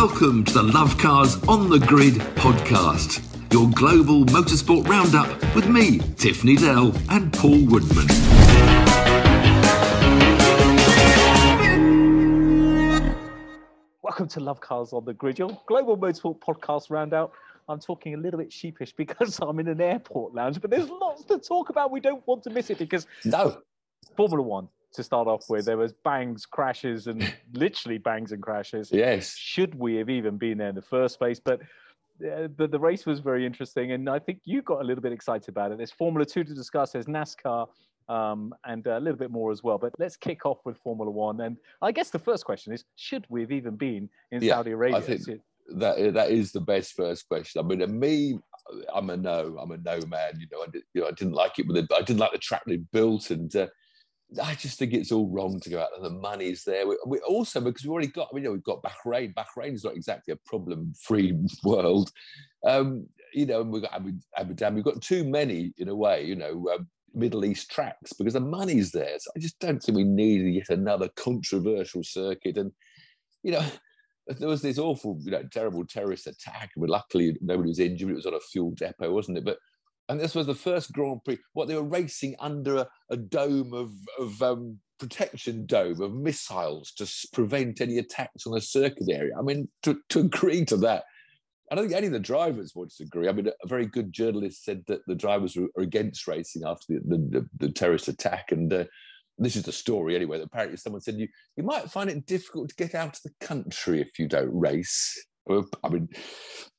Welcome to the Love Cars on the Grid podcast, your global motorsport roundup with me, Tiffany Dell, and Paul Woodman. Welcome to Love Cars on the Grid, your global motorsport podcast roundup. I'm talking a little bit sheepish because I'm in an airport lounge, but there's lots to talk about. We don't want to miss it because No. Formula One, to start off with, there was bangs, crashes, and literally bangs and crashes. Yes. Should we have even been there in the first place? But uh, the, the race was very interesting, and I think you got a little bit excited about it. There's Formula Two to discuss. There's NASCAR. Um, and a little bit more as well. But let's kick off with Formula One. And I guess the first question is should we have even been in Yeah, Saudi Arabia? I think that that is the best first question. I mean, to me, I'm a no. I'm a no man. You know, I, did, you know, I didn't like it with it. I didn't like the track they built, and uh, I just think it's all wrong to go out. there. The money's there. We, we also because we've already got. I mean, you know, we've got Bahrain. Bahrain is not exactly a problem-free world. Um, you know, and we've got Abu, Abu Dhabi. We've got too many in a way. You know. Um, Middle East tracks because the money's there. So I just don't think we need yet another controversial circuit. And you know, there was this awful, you know, terrible terrorist attack. But luckily, nobody was injured. It was on a fuel depot, wasn't it? But and this was the first Grand Prix. What they were racing under a, a dome of of um, protection dome of missiles to prevent any attacks on the circuit area. I mean, to, to agree to that. I don't think any of the drivers would agree. I mean, a very good journalist said that the drivers were against racing after the, the, the, the terrorist attack. And uh, this is the story anyway. That apparently, someone said you you might find it difficult to get out of the country if you don't race. I mean,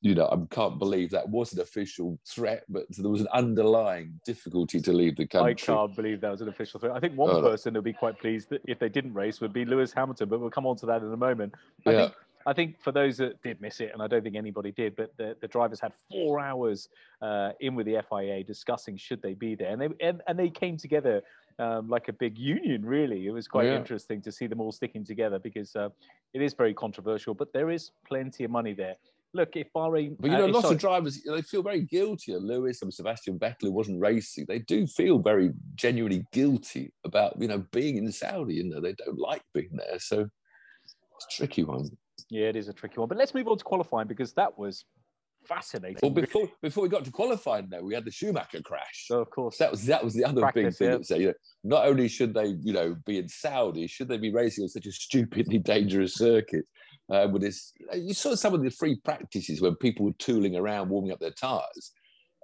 you know, I can't believe that was an official threat, but there was an underlying difficulty to leave the country. I can't believe that was an official threat. I think one Oh, person who'd be quite pleased that if they didn't race would be Lewis Hamilton, but we'll come on to that in a moment. I Yeah. think I think for those that did miss it, and I don't think anybody did, but the, the drivers had four hours uh, in with the FIA discussing should they be there, and they and, and they came together um, like a big union. Really, it was quite Yeah. interesting to see them all sticking together because uh, it is very controversial, but there is plenty of money there. Look, if Bahrain, But you uh, know, if- lots sorry, of drivers they feel very guilty. And Lewis and Sebastian Vettel, who wasn't racing, they do feel very genuinely guilty about you know being in Saudi. You know, they don't like being there, so it's a tricky one. yeah, it is a tricky one. But let's move on to qualifying because that was fascinating. Well, before before we got to qualifying, though, we had the Schumacher crash. So of course, that was that was the other big thing yeah. that say, you know, not only should they, you know, be in Saudi, should they be racing on such a stupidly dangerous circuit? Uh, with this, you, know, you saw some of the free practices when people were tooling around, warming up their tires,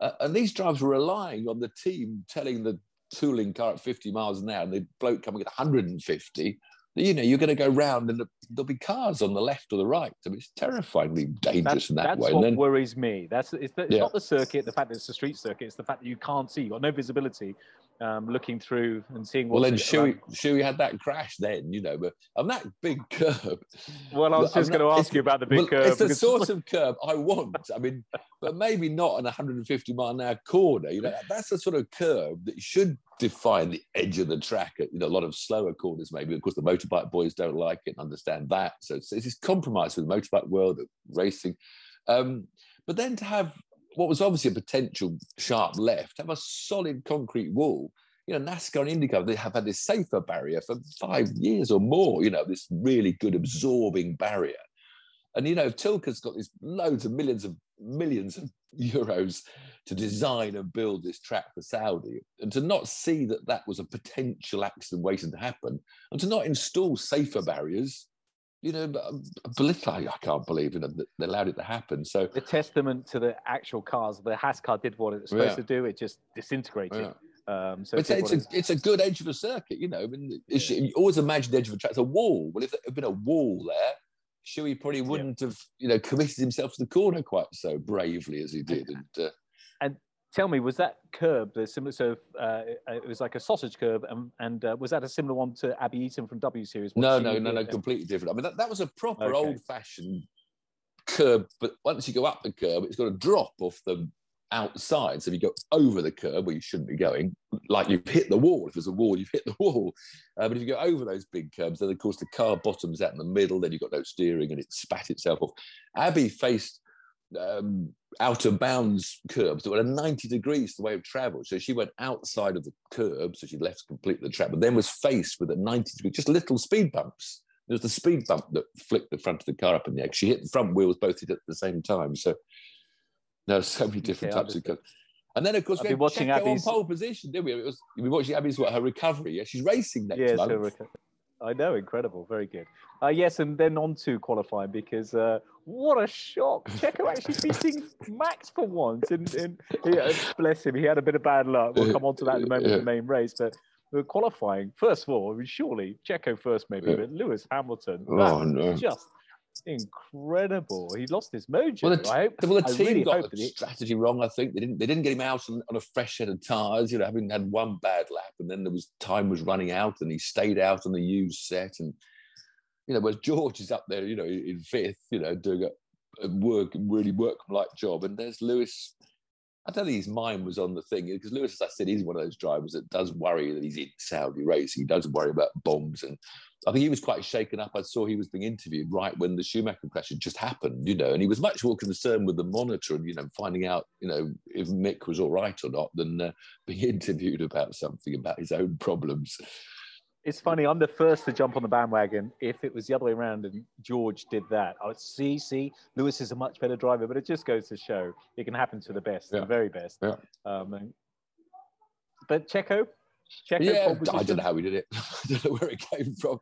uh, and these drivers were relying on the team telling the tooling car at 50 miles an hour, and the bloke coming at 150. You know, you're going to go round, and there'll be cars on the left or the right. I mean, it's terrifyingly dangerous that's, in that that's way. what And then, worries me. That's it's, the, it's Yeah. not the circuit, the fact that it's a street circuit. It's the fact that you can't see. You've got no visibility, um, looking through and seeing what. well, then. Shuey, Shuey had that crash then, you know, but on that big curb, Well, I was just I'm going to ask you about the big well, curve. It's the sort of curb I want. I mean, but maybe not on a 150 mile an hour corner. You know, that's the sort of curb that should define the edge of the track. You know, a lot of slower corners, maybe. Of course, the motorbike boys don't like it and understand that. So it's, it's this compromise with the motorbike world of racing. Um, but then to have what was obviously a potential sharp left, have a solid concrete wall. You know, NASCAR and IndyCar, they have had this safer barrier for five years or more, you know, this really good absorbing barrier. And, you know, if Tilke's got these loads of millions of millions of euros to design and build this track for Saudi, and to not see that that was a potential accident waiting to happen, and to not install safer barriers, you know, belittle, I can't believe know, they allowed it to happen. So, the testament to the actual cars. The Haas car did what it was supposed Yeah. to do. It just disintegrated. yeah. Um, so it's, it it's, a, it's a good edge of a circuit, you know. I mean, it's- you always imagine the edge of a track. It's a wall. Well, if there had been a wall there, Shuey probably wouldn't have, you know, committed himself to the corner quite so bravely as he did. And uh, Tell me, was that curb the similar? So uh, it was like a sausage curb, and, and uh, was that a similar one to Abbie Eaton from W Series? What no, no, no, no, completely different. I mean, that, that was a proper Okay. old-fashioned curb, but once you go up the curb, it's got to drop off the outside. So if you go over the curb where you shouldn't be going, like you've hit the wall. If there's a wall, you've hit the wall. Uh, but if you go over those big curbs, then of course the car bottoms out in the middle. Then you've got no steering, and it spat itself off. Abbie faced um, out of bounds curbs that were 90 degrees the way of travel. So she went outside of the curb, so she left completely the track, but then was faced with a 90 degree, just little speed bumps. There was the speed bump that flicked the front of the car up in the air. She hit the front wheels both hit at the same time. So there are so many different types of cars. And then, of course, I've we had watching Checo Abbie's- on pole position, didn't we? It was, we were watching Abbie's what her recovery. Yeah, she's racing next Yes, month. I know, incredible, very good. Uh, yes, and then on to qualifying because uh, what a shock! Checo actually beating Max for once, and, and yeah, bless him, he had a bit of bad luck. We'll come on to that in a moment, Yeah. the main race, but qualifying, first of all, I mean, surely Checo first, maybe, Yeah. but Lewis Hamilton, Oh no! just incredible. He lost his mojo. Well, the, hope, well, the team really got the he- strategy wrong. I think they didn't. They didn't get him out on, on a fresh set of tires. You know, having had one bad lap, and then there was time was running out, and he stayed out on the used set. And you know, whereas George is up there, you know, in fifth, you know, doing a, a work really workmanlike job, and there's Lewis. I don't think his mind was on the thing because Lewis, as I said, he's one of those drivers that does worry that he's in Saudi racing. He does worry about bombs, and I think he was quite shaken up. I saw he was being interviewed right when the Schumacher crash had just happened, you know, and he was much more concerned with the monitor and you know finding out, you know, if Mick was all right or not than uh, being interviewed about something about his own problems. It's funny. I'm the first to jump on the bandwagon. If it was the other way around and George did that, I would see. See, Lewis is a much better driver, but it just goes to show it can happen to the best, Yeah. the very best. Yeah. Um, and- but Checo, Checo, yeah, I don't know how he did it. I don't know where it came from.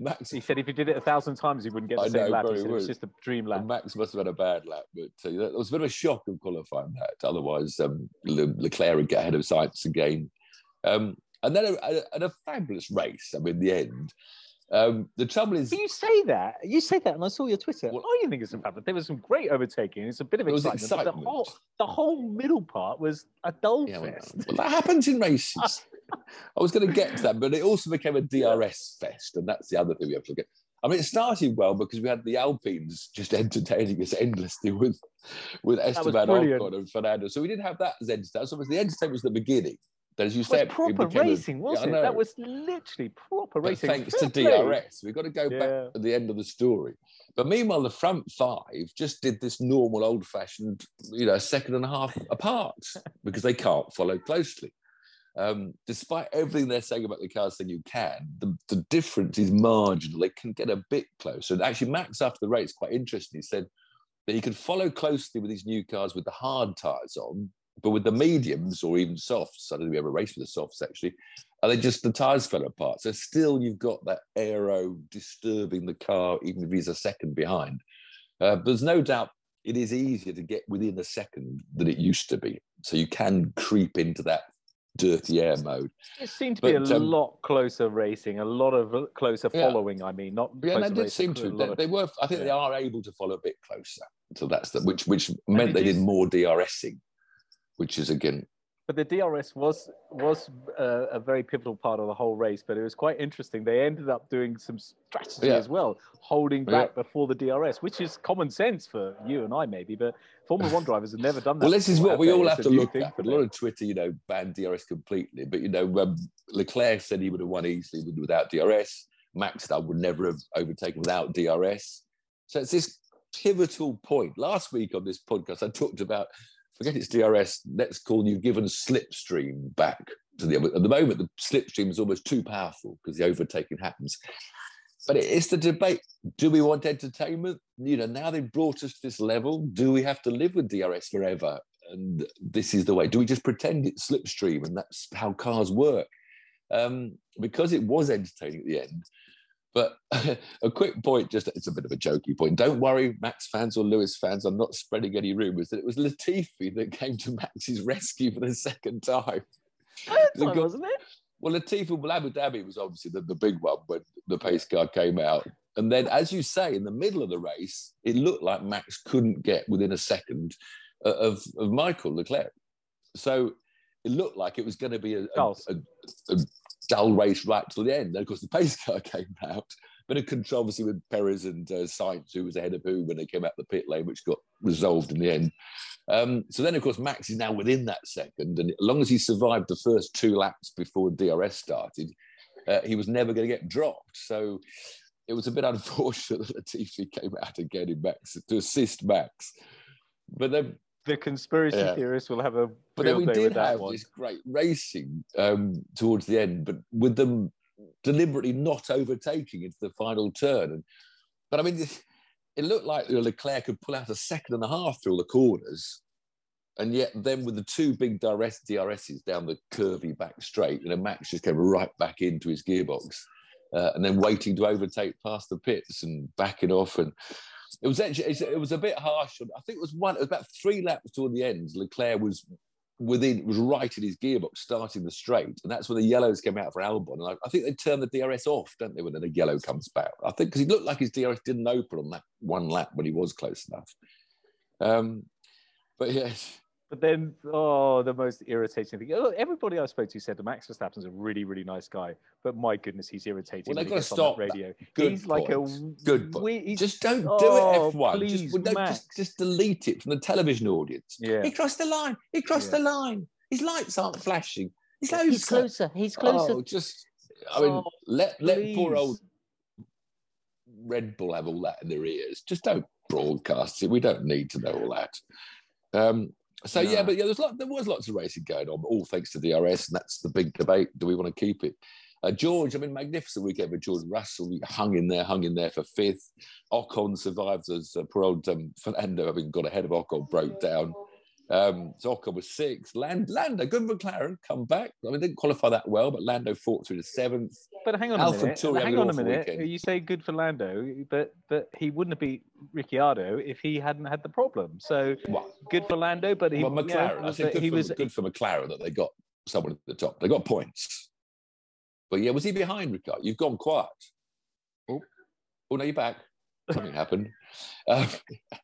Max, He said if he did it a thousand times, he wouldn't get the I same know, lap. He said it was just a dream lap. And Max must have had a bad lap, but uh, that was a bit of a shock of qualifying that. Otherwise, um, Le- Leclerc would get ahead of Sainz again. Um, and then a, a, and a fabulous race. I mean, in the end. Um, the trouble is, But you say that, you say that, and I saw your Twitter. Well- I didn't think it's a fabulous. There was some great overtaking. It's a bit of was excitement. The whole, the whole middle part was a dull Yeah, well, fest. well, that happens in races. I was going to get to that, but it also became a DRS fest, and that's the other thing we have to look at. I mean, it started well because we had the Alpines just entertaining us endlessly with with Esteban. Ocon and Fernando. So we didn't have that as entertainment. So the entertainment was the beginning. But as you It was said, proper it became a- racing, wasn't it? That was literally proper but racing. thanks to DRS. We've got to go Yeah. back to the end of the story. But meanwhile, the front five just did this normal, old-fashioned, you know, second and a half apart because they can't follow closely. Um, despite everything they're saying about the cars saying you can, the, the difference is marginal. They can get a bit closer. And actually, Max after the race, quite interesting, he said that he could follow closely with these new cars with the hard tyres on, but with the mediums or even softs. I don't think we ever raced with the softs actually. And they just the tires fell apart. So still, you've got that aero disturbing the car, even if he's a second behind. Uh, there's no doubt it is easier to get within a second than it used to be. So you can creep into that dirty air mode. It seemed to be a um, lot closer racing, a lot of uh, closer Yeah. following. I mean, not Yeah, they did seem to. They, of- they were. I think yeah. they are able to follow a bit closer. So that's the which which meant they did more DRSing, which is again But the DRS was was uh, a very pivotal part of the whole race. But it was quite interesting. They ended up doing some strategy Yeah. as well, holding Yeah. back before the DRS, which is common sense for you and I maybe. But Formula One drivers have never done that. Well, this is what we all have to look at. for A lot of Twitter, you know, banned DRS completely. But, you know, um, Leclerc said he would have won easily without DRS. Max Verstappen would never have overtaken without DRS. So it's this pivotal point. Last week on this podcast, I talked about, forget it's DRS, let's call you've given slipstream back to the At the moment, the slipstream is almost too powerful because the overtaking happens. But it's the debate. Do we want entertainment? You know, now they've brought us to this level. Do we have to live with DRS forever? And this is the way. Do we just pretend it's slipstream and that's how cars work? Um, because it was entertaining at the end. But a quick point, just it's a bit of a jokey point. Don't worry, Max fans or Lewis fans, I'm not spreading any rumours that it was Latifi that came to Max's rescue for the second time. Third the time, go- wasn't it? Well, Latifi well, Abu Dhabi was obviously the, the big one when the pace car came out. And then, as you say, in the middle of the race, it looked like Max couldn't get within a second uh, of, of Michael Leclerc. So it looked like it was going to be a, a, a, a dull race right till the end. And of course, the pace car came out. Bit of controversy with Perez and uh, Sainz, who was ahead of who when they came out the pit lane, which got resolved in the end. Um, so then, of course, Max is now within that second, and as long as he survived the first two laps before DRS started, uh, he was never going to get dropped. So it was a bit unfortunate that Latifi came out again in Max to assist Max. But then, The conspiracy Yeah. theorists will have a but then we did have one. this great racing um, towards the end, but with them deliberately not overtaking into the final turn. And, but I mean, it looked like Leclerc could pull out a second and a half through all the corners. And yet, then with the two big DRS, DRSs down the curvy back straight, you know, Max just came right back into his gearbox uh, and then waiting to overtake past the pits and backing off. And it was actually, it was a bit harsh. I think it was one, it was about three laps toward the end. Leclerc was within was right in his gearbox starting the straight and that's when the yellows came out for albon and I, I, think they turn the drs off don't they when the yellow comes back i think because he looked like his drs didn't open on that one lap when he was close enough um but yes but then, oh, the most irritating thing. Oh, everybody I spoke to said that Max Verstappen's a really, really nice guy, but my goodness, he's irritating. Well, they've got to stop radio. Good he's point. like a good. We, just don't do oh, it, F1. Just, well, just, just, delete it from the television audience. Yeah. He crossed the line. He crossed yeah. the line. His lights aren't flashing. He's closer. He's closer. He's closer. Oh, just, I mean, oh, let let poor old Red Bull have all that in their ears. Just don't broadcast it. We don't need to know all that. Um, so no. yeah, but yeah, there's lot, there was lots of racing going on, all thanks to DRS, and that's the big debate. Do we want to keep it? Uh, George, I mean, magnificent weekend for George Russell. He hung in there, hung in there for fifth. Ocon survived as uh, poor old um, Fernando, having got ahead of Ocon, broke down. Um, so Ocon was sixth. Land, Lando, good McLaren, come back. I mean, didn't qualify that well, but Lando fought through the seventh. But hang on a minute. hang on a minute. Weekend. You say good for Lando, but but he wouldn't have beat Ricciardo if he hadn't had the problem. So what? good for Lando, but he, well, McLaren. Yeah, I said good, he for, was good for McLaren that they got someone at the top. They got points. But yeah, was he behind Ricciardo? You've gone quiet. Oh, oh no, you're back. Something happened. Um,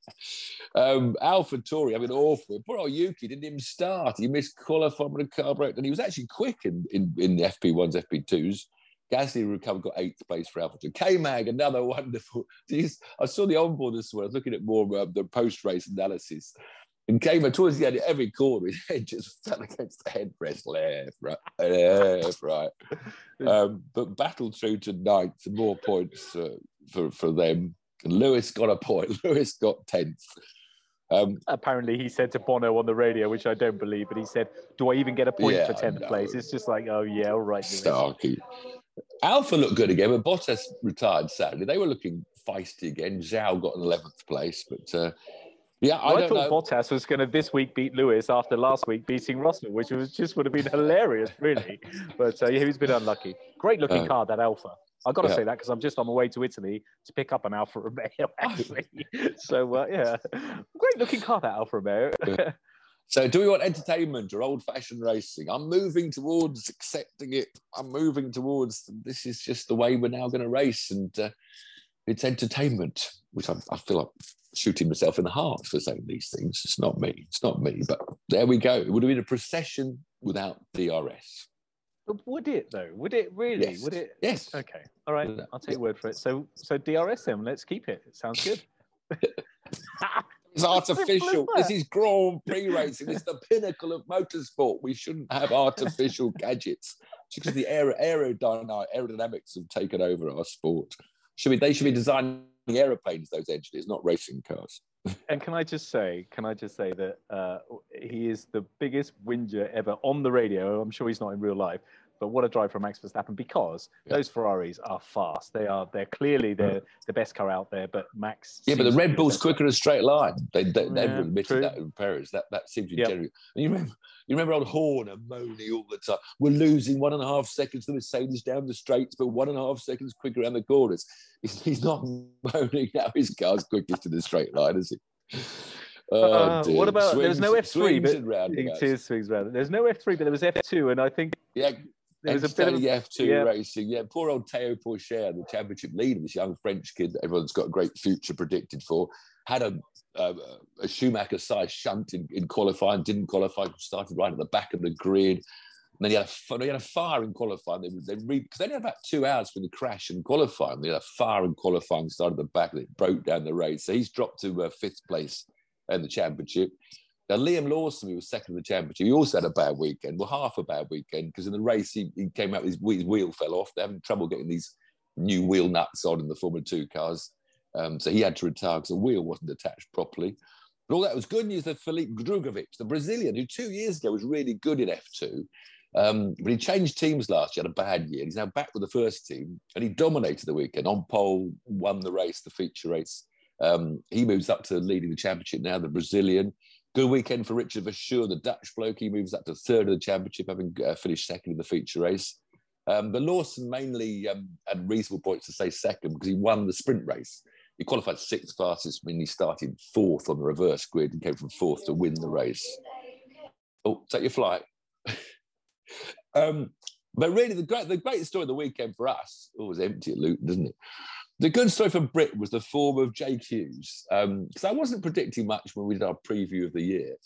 um, AlphaTauri, I mean, awful. Poor old Yuki didn't even start. He missed qualifying with a carburetor, and he was actually quick in, in, in the FP1s, FP2s. Gasly recovered, got eighth place for Alpha. K Mag, another wonderful. I saw the onboard this morning. I was looking at more uh, the post race analysis. And came towards the end, every corner, his head just fell against the headrest, left, right, left, right. Um, but battled through to ninth, more points uh, for, for them. Lewis got a point. Lewis got 10th. Um, Apparently, he said to Bono on the radio, which I don't believe, but he said, "Do I even get a point yeah, for tenth place?" It's just like, oh yeah, all right. Starkey. Alfa looked good again, but Bottas retired sadly. They were looking feisty again. Zhou got an eleventh place, but uh, yeah, well, I, I, thought know. Bottas was going to this week beat Lewis after last week beating Russell, which was just would have been hilarious, really. but uh, yeah, he's been unlucky. Great looking uh, car that Alfa. I got to yeah. say that because I'm just on my way to Italy to pick up an Alfa Romeo, actually. so uh, yeah, great looking car that Alfa Romeo. So, do we want entertainment or old fashioned racing? I'm moving towards accepting it. I'm moving towards this is just the way we're now going to race, and uh, it's entertainment, which I, I, feel like shooting myself in the heart for saying these things. It's not me. It's not me. But there we go. It would have been a procession without DRS. Would it though? Would it really? Yes. Would it? Yes. Okay. All right. I'll take your word for it. So, so DRS then. Let's keep it. It sounds good. It's artificial. This is Grand Prix racing. It's the pinnacle of motorsport. We shouldn't have artificial gadgets because the aer- aerodynamics, aerodynamics have taken over our sport. Should be, they should be designing aeroplanes, those engineers, not racing cars. and can I just say, can I just say that uh, he is the biggest whinger ever on the radio. I'm sure he's not in real life, but what a drive from Max Verstappen because yeah. those Ferraris are fast. They are they're clearly the the best car out there. But Max, yeah, but the Red Bull's quicker in a straight line. They they, yeah, have admitted true. that in Paris. That that seems to be yep. generally. And you remember you remember old Horner moaning all the time. We're losing one and a half seconds to Mercedes down the straights, but one and a half seconds quicker around the corners. He's, he's not moaning now. His car's quickest in the straight line, is he? Oh, uh, what about swings, there's no F three, but it is swings round. There's no F three, but there was F two, and I think yeah, there's a bit of F2 yeah. racing. Yeah, poor old Theo Pourchaire, the championship leader, this young French kid that everyone's got a great future predicted for, had a, a, a Schumacher size shunt in, in, qualifying, didn't qualify, started right at the back of the grid. And then he had a, he had a fire in qualifying. They, they because they only had about two hours for the crash and qualifying. They had a fire in qualifying, started at the back, and it broke down the race. So he's dropped to uh, fifth place in the championship. Now, Liam Lawson, who was second in the championship, he also had a bad weekend, well, half a bad weekend, because in the race, he, he came out, his, his wheel fell off. They're having trouble getting these new wheel nuts on in the Formula 2 cars. Um, so he had to retire because the wheel wasn't attached properly. But all that was good news that Felipe Drugovich, the Brazilian, who two years ago was really good in F2, Um, but he changed teams last year, had a bad year. He's now back with the first team, and he dominated the weekend. On pole, won the race, the feature race. Um, he moves up to leading the championship now, the Brazilian. Good weekend for Richard Verschoor, the Dutch bloke. He moves up to third of the championship, having uh, finished second in the feature race. Um, but Lawson mainly um, had reasonable points to say second because he won the sprint race. He qualified sixth fastest when he started fourth on the reverse grid and came from fourth to win the race. Oh, take your flight. Um, but really, the great, the great story of the weekend for us, oh, it was empty at Luton, didn't it? The good story for Brit was the form of Jake Hughes. Because um, I wasn't predicting much when we did our preview of the year.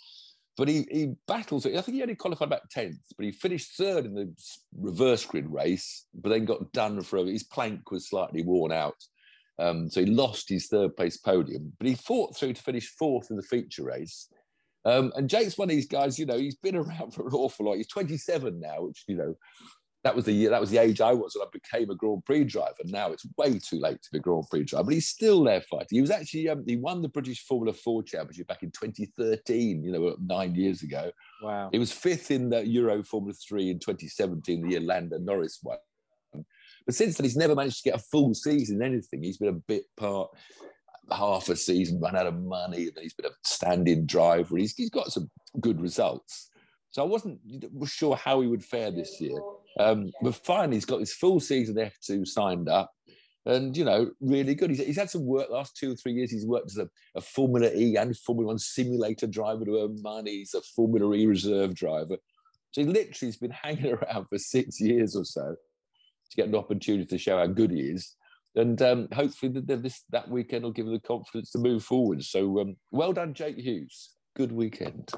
But he, he battles, I think he only qualified about 10th, but he finished third in the reverse grid race, but then got done for his plank was slightly worn out. Um, so he lost his third place podium, but he fought through to finish fourth in the feature race. Um, and Jake's one of these guys, you know, he's been around for an awful lot. He's 27 now, which, you know, that was the year, that was the age I was when I became a Grand Prix driver. Now it's way too late to be a Grand Prix driver, but he's still there fighting. He was actually, um, he won the British Formula 4 Championship back in 2013, you know, nine years ago. Wow. He was fifth in the Euro Formula 3 in 2017, the year Lando Norris won. But since then, he's never managed to get a full season in anything. He's been a bit part half a season, run out of money, and he's been a stand-in driver. He's, he's got some good results. So I wasn't sure how he would fare this year. Um, but finally, he's got his full season F2 signed up. And, you know, really good. He's, he's had some work last two or three years. He's worked as a, a Formula E and Formula One simulator driver to earn money. He's a Formula E reserve driver. So he literally has been hanging around for six years or so to get an opportunity to show how good he is and um, hopefully the, the, this that weekend will give him the confidence to move forward. So um, well done, Jake Hughes. Good weekend.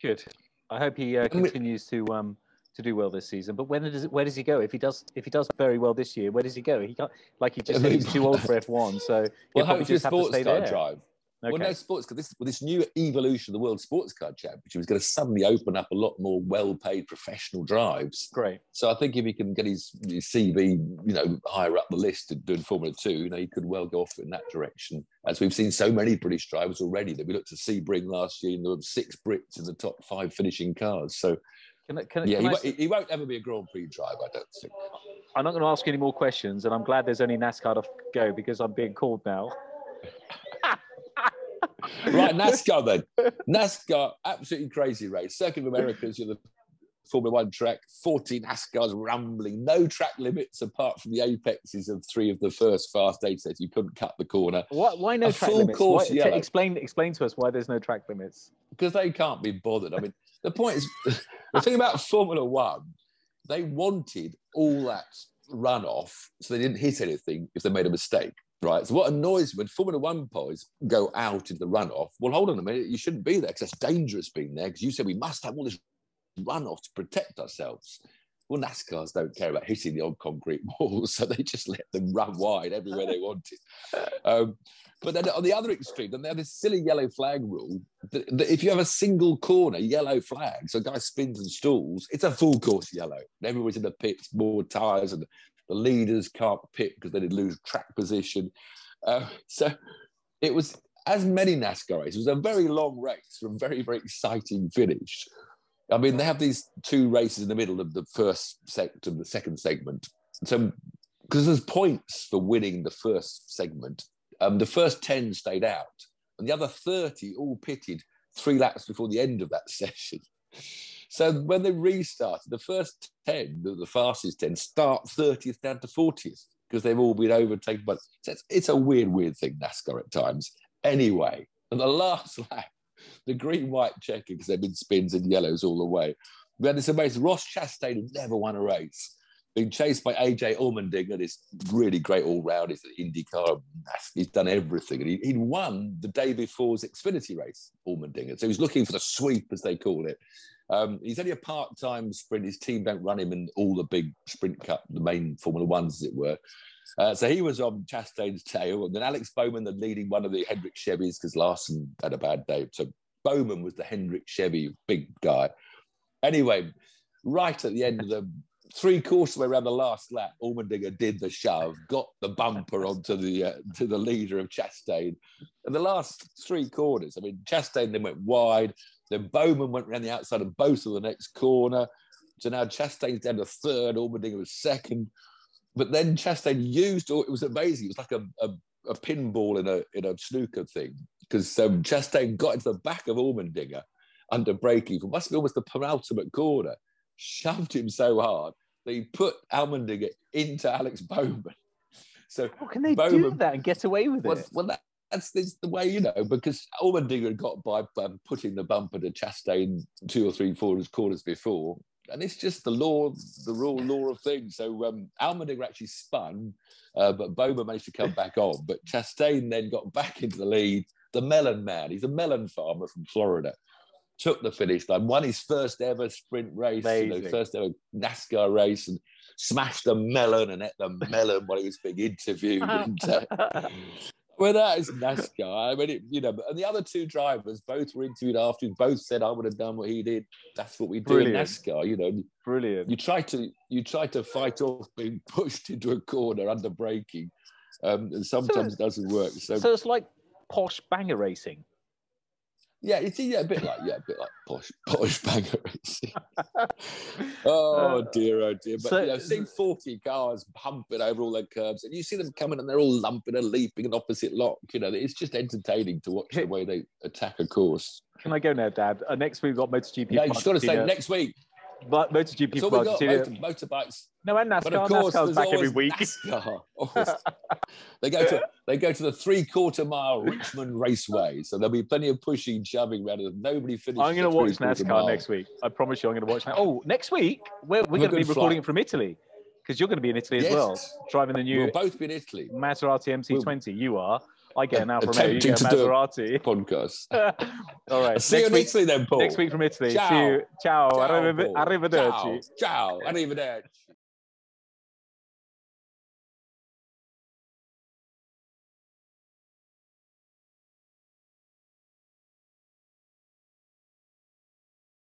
Good. I hope he uh, continues to um, to do well this season. But when does where does he go? If he does if he does very well this year, where does he go? He can't like he just he's too old for F one. So well, probably just have to stay there. Drive. Okay. Well, no sports car. This with this new evolution of the World Sports Car Championship is going to suddenly open up a lot more well-paid professional drives. Great. So I think if he can get his, his CV, you know, higher up the list and doing Formula Two, you know, he could well go off in that direction. As we've seen so many British drivers already that we looked to Sebring last year, and there were six Brits in the top five finishing cars. So. Can, can, yeah, can he, I... he, won't ever be a Grand Prix driver, I don't think. I'm not going to ask any more questions, and I'm glad there's only NASCAR to go because I'm being called now right, NASCAR then. NASCAR, absolutely crazy race. Circuit of Americas, you're the Formula One track, 40 NASCARs rumbling, no track limits apart from the apexes of three of the first fast eight sets. You couldn't cut the corner. Why, why no a track limits? Course why, explain, explain to us why there's no track limits. Because they can't be bothered. I mean, the point is, the thing about Formula One, they wanted all that runoff so they didn't hit anything if they made a mistake right? So what annoys me when Formula One boys go out in the runoff, well, hold on a minute, you shouldn't be there because that's dangerous being there because you said we must have all this runoff to protect ourselves. Well, NASCARs don't care about hitting the odd concrete walls, so they just let them run wide everywhere they wanted. Um, but then on the other extreme, then they have this silly yellow flag rule that, that, if you have a single corner yellow flag, so a guy spins and stalls, it's a full course yellow. And everyone's in the pits, more tyres, and the leaders can't pit because they did lose track position. Uh, so it was as many NASCAR races. It was a very long race from very, very exciting finish. I mean, they have these two races in the middle of the first and the second segment. So, because there's points for winning the first segment, um, the first 10 stayed out, and the other 30 all pitted three laps before the end of that session. So when they restarted, the first 10, the, the fastest 10, start 30th down to 40th because they've all been overtaken. But it's, it's a weird, weird thing, NASCAR at times. Anyway, and the last lap, the green white checker, because they've been spins and yellows all the way. We had this amazing Ross Chastain, who never won a race, being chased by AJ Allmendinger, this really great all round. He's an IndyCar, he's done everything. And he, he'd won the day before's Xfinity race, Allmendinger. So he was looking for the sweep, as they call it. Um, he's only a part-time sprint. His team don't run him in all the big sprint cup, the main Formula Ones, as it were. Uh, so he was on Chastain's tail, and then Alex Bowman, the leading one of the Hendrick Chevys, because Larson had a bad day. So Bowman was the Hendrick Chevy big guy. Anyway, right at the end of the three quarters way around the last lap, Allmendinger did the shove, got the bumper onto the uh, to the leader of Chastain. And the last three quarters, I mean, Chastain then went wide. Then Bowman went around the outside of both of the next corner. So now Chastain's down to third, Allmendinger was second. But then Chastain used, it was amazing. It was like a, a, a pinball in a in a snooker thing because um, Chastain got into the back of Allmendinger under braking for must be almost the penultimate corner, shoved him so hard that he put Allmendinger into Alex Bowman. So How can they Bowman- do that and get away with well, it? well that, that's, that's the way, you know, because Allmendinger got by um, putting the bumper to Chastain two or three quarters, quarters before. And it's just the law, the rule, law of things. So um, Allmendinger actually spun, uh, but Bowman managed to come back on. But Chastain then got back into the lead. The melon man, he's a melon farmer from Florida, took the finish line, won his first ever sprint race, you know, first ever NASCAR race, and smashed the melon and ate the melon while he was being interviewed. And, uh, well, that is NASCAR. I mean, it, you know, and the other two drivers both were interviewed after. Both said, "I would have done what he did." That's what we do Brilliant. in NASCAR. You know, Brilliant. you try to you try to fight off being pushed into a corner under braking, um, and sometimes it doesn't work. So, So it's like posh banger racing. Yeah, it's yeah, a bit like yeah, a bit like posh posh banger racing. oh dear, oh dear. But So- you know, seeing forty cars humping over all their curbs, and you see them coming, and they're all lumping and leaping an opposite lock. You know, it's just entertaining to watch the way they attack a course. Can I go now, Dad? Uh, next week we've got MotoGP. Yeah, you just got to say next week. But MotoGP That's all got. Argentina. Motor, motorbikes. No, and But NASCAR. of course, NASCAR's back every week. NASCAR. They go to they go to the three quarter mile Richmond Raceway, so there'll be plenty of pushing, shoving around. and Nobody finishes. I'm going to watch NASCAR mile. next week. I promise you, I'm going to watch. Oh, next week we're, we're We're going to be recording flight. it from Italy because you're going to be in Italy as well, driving the new We'll both be in Italy. Maserati MC20. you are. I get an Alfa Romeo. You get a to do a- Maserati. Podcast. All right. See you next in week. Italy then, Paul. Next week from Italy. Ciao. See you. Ciao. Ciao. Arrivederci. Ciao. Ciao. Arrivederci.